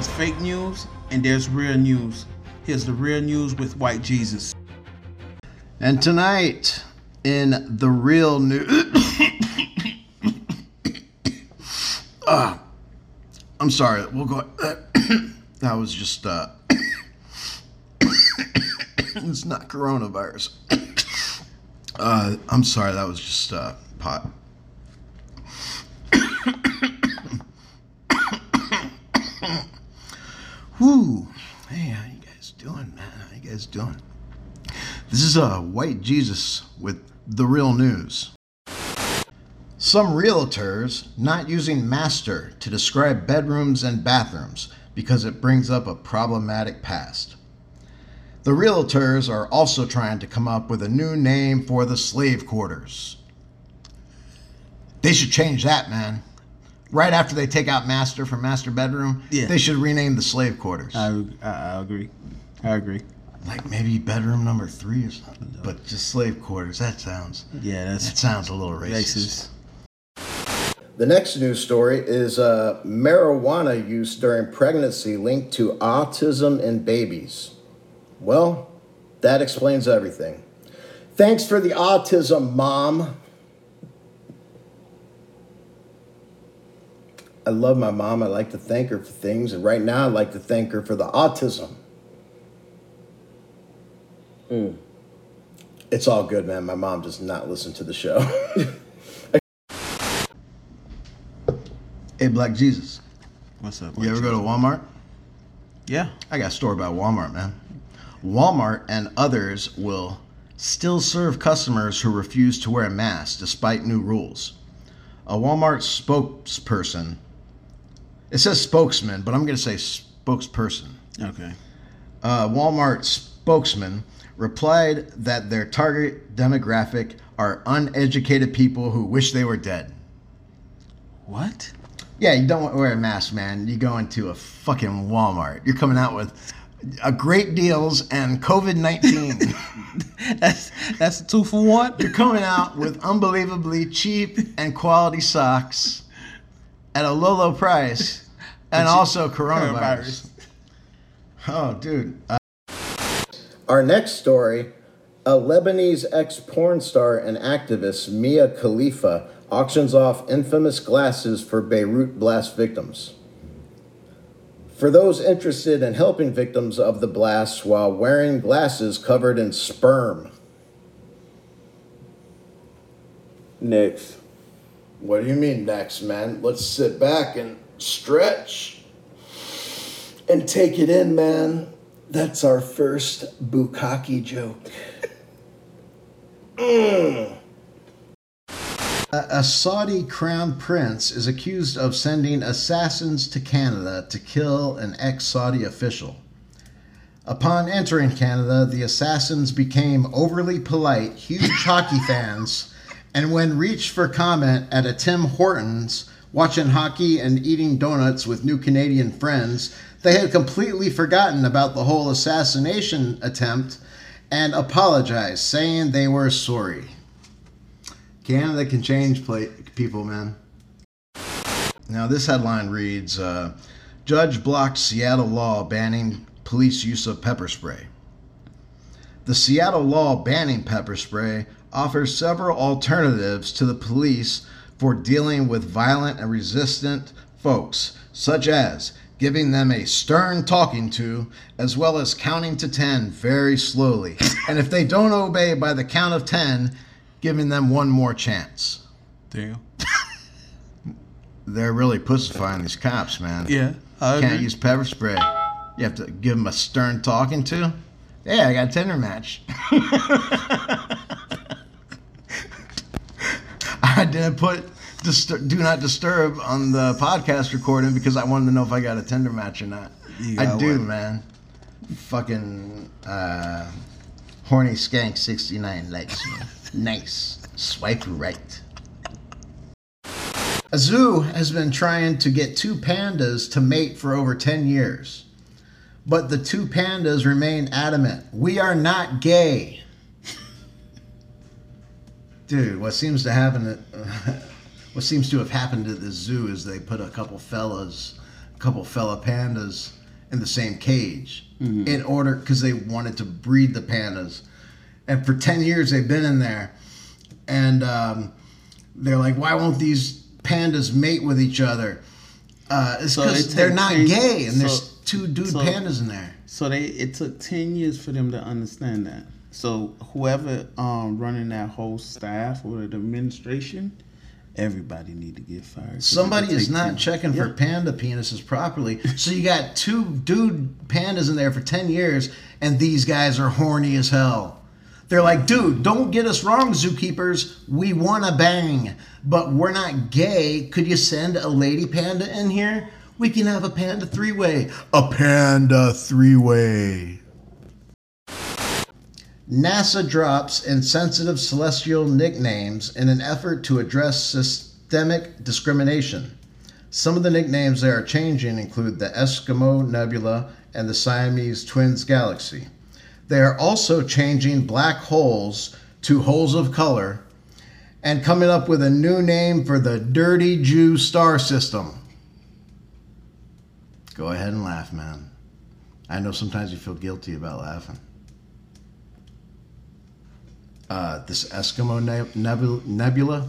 There's fake news and there's real news. Here's the real news with White Jesus. And tonight, in the real news. uh, I'm sorry. We'll go. that was just. Uh, it's not coronavirus. Uh, I'm sorry. That was just uh, pot. Whoo. Hey, how you guys doing, man? How you guys doing? This is a uh, White Jesus with the real news. Some realtors not using master to describe bedrooms and bathrooms because it brings up a problematic past. The realtors are also trying to come up with a new name for the slave quarters. They should change that, man. Right after they take out master from master bedroom, Yeah. they should rename the slave quarters. I, I, I agree. I agree. like maybe bedroom number three or something. But just slave quarters. That sounds Yeah, that sounds a little racist. racist. The next news story is uh, marijuana use during pregnancy linked to autism in babies. Well, that explains everything. Thanks for the autism, Mom. I love my mom. I like to thank her for things, and right now I'd like to thank her for the autism. Mm. It's all good, man. My mom does not listen to the show. Hey, Black Jesus, What's up? you White ever go to Walmart? Yeah. I got a story about Walmart, man. Walmart and others will still serve customers who refuse to wear a mask despite new rules. A Walmart spokesperson, it says spokesman, but I'm going to say spokesperson. Okay. a Walmart spokesman replied that their target demographic are uneducated people who wish they were dead. What? Yeah, you don't want to wear a mask, man. You go into a fucking Walmart. You're coming out with a great deals and COVID 19. That's that's two for one. You're coming out with unbelievably cheap and quality socks at a low, low price and also coronavirus. Oh, dude. Uh, Our next story a Lebanese ex porn star and activist, Mia Khalifa, auctions off infamous glasses for Beirut blast victims. For those interested in helping victims of the blasts while wearing glasses covered in sperm. Next. What do you mean next, man? Let's sit back and stretch and take it in, man. That's our first bukkake joke. Mm. A a Saudi crown prince is accused of sending assassins to Canada to kill an ex Saudi official. Upon entering Canada, the assassins became overly polite, huge hockey fans, and when reached for comment at a Tim Hortons, watching hockey and eating donuts with new Canadian friends, they had completely forgotten about the whole assassination attempt and apologized, saying they were sorry. Canada can change play, people, man. Now, this headline reads uh, Judge blocks Seattle law banning police use of pepper spray. The Seattle law banning pepper spray offers several alternatives to the police for dealing with violent and resistant folks, such as giving them a stern talking to, as well as counting to 10 very slowly. And if they don't obey by the count of 10, giving them one more chance. Damn. They're really pussifying these cops, man. Yeah. I Can't agree. use pepper spray. You have to give them a stern talking to. Yeah, I got a Tinder match. I didn't put distur- do not disturb on the podcast recording because I wanted to know if I got a Tinder match or not. I do, one. man. Fucking uh, horny skank sixty nine likes me. nice. Swipe right. A zoo has been trying to get two pandas to mate for over 10 years. But the two pandas remain adamant. We are not gay. Dude, what seems to happen at, what seems to have happened at the zoo is they put a couple fellas a couple fella pandas in the same cage in order because they wanted to breed the pandas. And for 10 years they've been in there. And um, they're like, why won't these pandas mate with each other? Uh, it's because it they're not 10 gay and there's two dude so- pandas in there. So they it took ten years for them to understand that. So whoever um running that whole staff or the administration, everybody need to get fired. Somebody is not 10 checking for panda penises properly. So you got two dude pandas in there for 10 years, and these guys are horny as hell. They're like, dude, don't get us wrong, zookeepers. We want to bang, but we're not gay. Could you send a lady panda in here? We can have a panda three way. A panda three way. NASA drops insensitive celestial nicknames in an effort to address systemic discrimination. Some of the nicknames they are changing include the Eskimo Nebula and the Siamese Twins Galaxy. They are also changing black holes to holes of color and coming up with a new name for the Dirty Jew star system. Go ahead and laugh, man. I know sometimes you feel guilty about laughing. Uh, this Eskimo neb- nebula, nebula,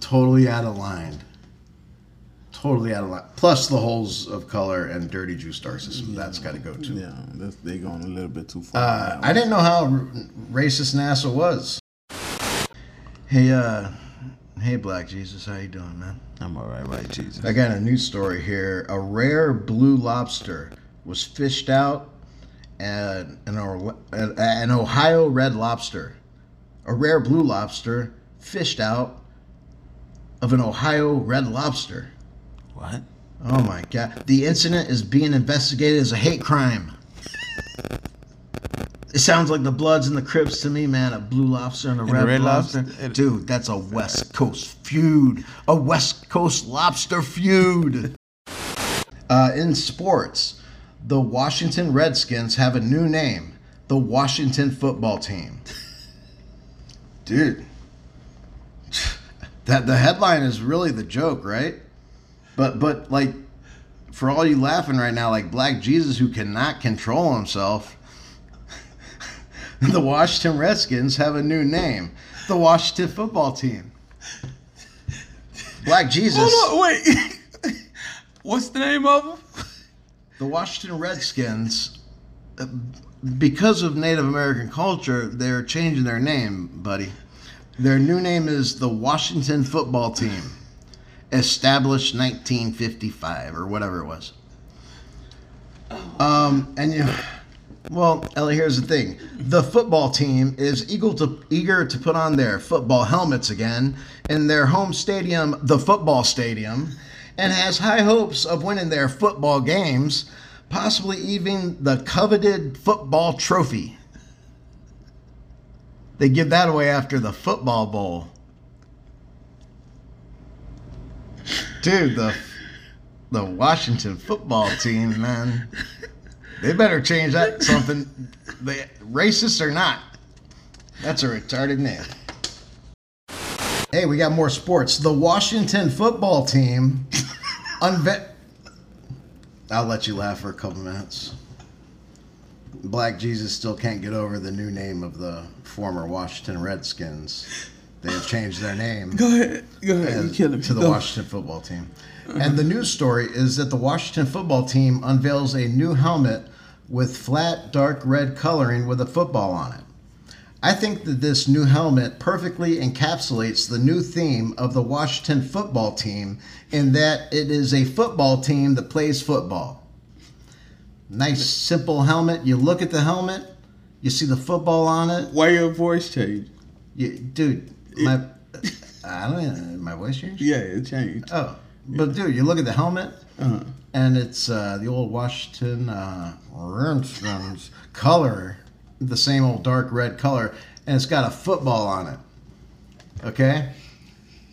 totally out of line. Totally out of line. Plus the holes of color and dirty Jew star system. That's got to go too. Yeah, that's, they going a little bit too far. Uh, I didn't know how r- racist NASA was. Hey, uh, hey, Black Jesus, how you doing, man? I'm all right, White Jesus. I got a news story here. A rare blue lobster was fished out at an, an Ohio red lobster. A rare blue lobster fished out of an Ohio red lobster. What? Oh my god. The incident is being investigated as a hate crime. It sounds like the Bloods and the Crips to me, man. A blue lobster and a red, Red lobster. Lobster? Dude, that's a West Coast feud. A West Coast lobster feud. uh, in sports, the Washington Redskins have a new name the Washington football team. Dude. That the headline is really the joke, right? But but like for all you laughing right now, like Black Jesus who cannot control himself, the Washington Redskins have a new name. The Washington football team. Black Jesus. Hold on, wait. What's the name of them? The Washington Redskins, uh, because of Native American culture, they're changing their name, buddy. Their new name is the Washington Football Team, established 1955 or whatever it was. Um, and you, well, Ellie, here's the thing: the football team is eager to eager to put on their football helmets again in their home stadium, the football stadium, and has high hopes of winning their football games, possibly even the coveted football trophy. They give that away after the football bowl. Dude, the the Washington football team, man. They better change that something. They racist or not. That's a retarded name. Hey, we got more sports. The Washington football team unve I'll let you laugh for a couple minutes. Black Jesus still can't get over the new name of the former Washington Redskins. They have changed their name Go ahead. Go ahead. as- You killing me. to the Go. Washington football team. And the news story is that the Washington football team unveils a new helmet with flat dark red coloring with a football on it. I think that this new helmet perfectly encapsulates the new theme of the Washington football team in that it is a football team that plays football. Nice simple helmet. You look at the helmet, you see the football on it. Why your voice changed? You, dude, my I don't know, my voice changed. Yeah, it changed. Oh, but dude, you look at the helmet, Uh-huh. and it's uh, the old Washington uh, Redskins color, the same old dark red color, and it's got a football on it. Okay,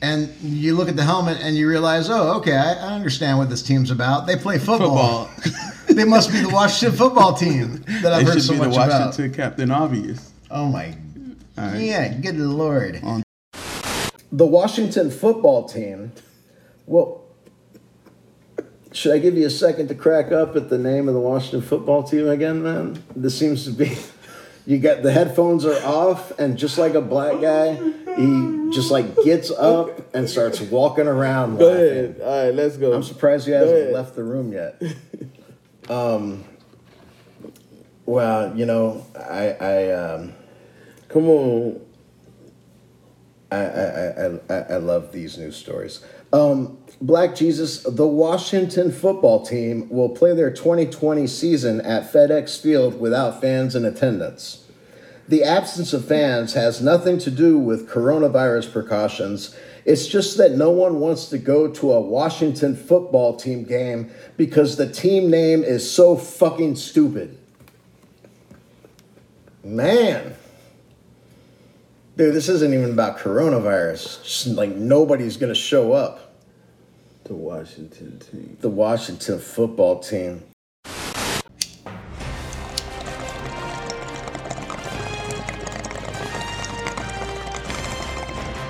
and you look at the helmet and you realize, oh, okay, I, I understand what this team's about. They play football. Football. they must be the Washington football team that I've They heard should so be the Washington about. Captain Obvious. Oh my, All right. yeah, good lord. The Washington football team. Well, should I give you a second to crack up at the name of the Washington football team again, man? This seems to be. You got the headphones are off, and just like a black guy, he just like gets up and starts walking around. Go laughing. ahead. All right, let's go. I'm surprised you hasn't left the room yet. Um, well, you know, I I um, Come on. I, I, I, I, I love these news stories. Um, Black Jesus, the Washington football team will play their 2020 season at FedEx Field without fans in attendance. The absence of fans has nothing to do with coronavirus precautions. It's just that no one wants to go to a Washington football team game because the team name is so fucking stupid. Man. Dude, this isn't even about coronavirus. Just like nobody's gonna show up. The Washington team. The Washington football team.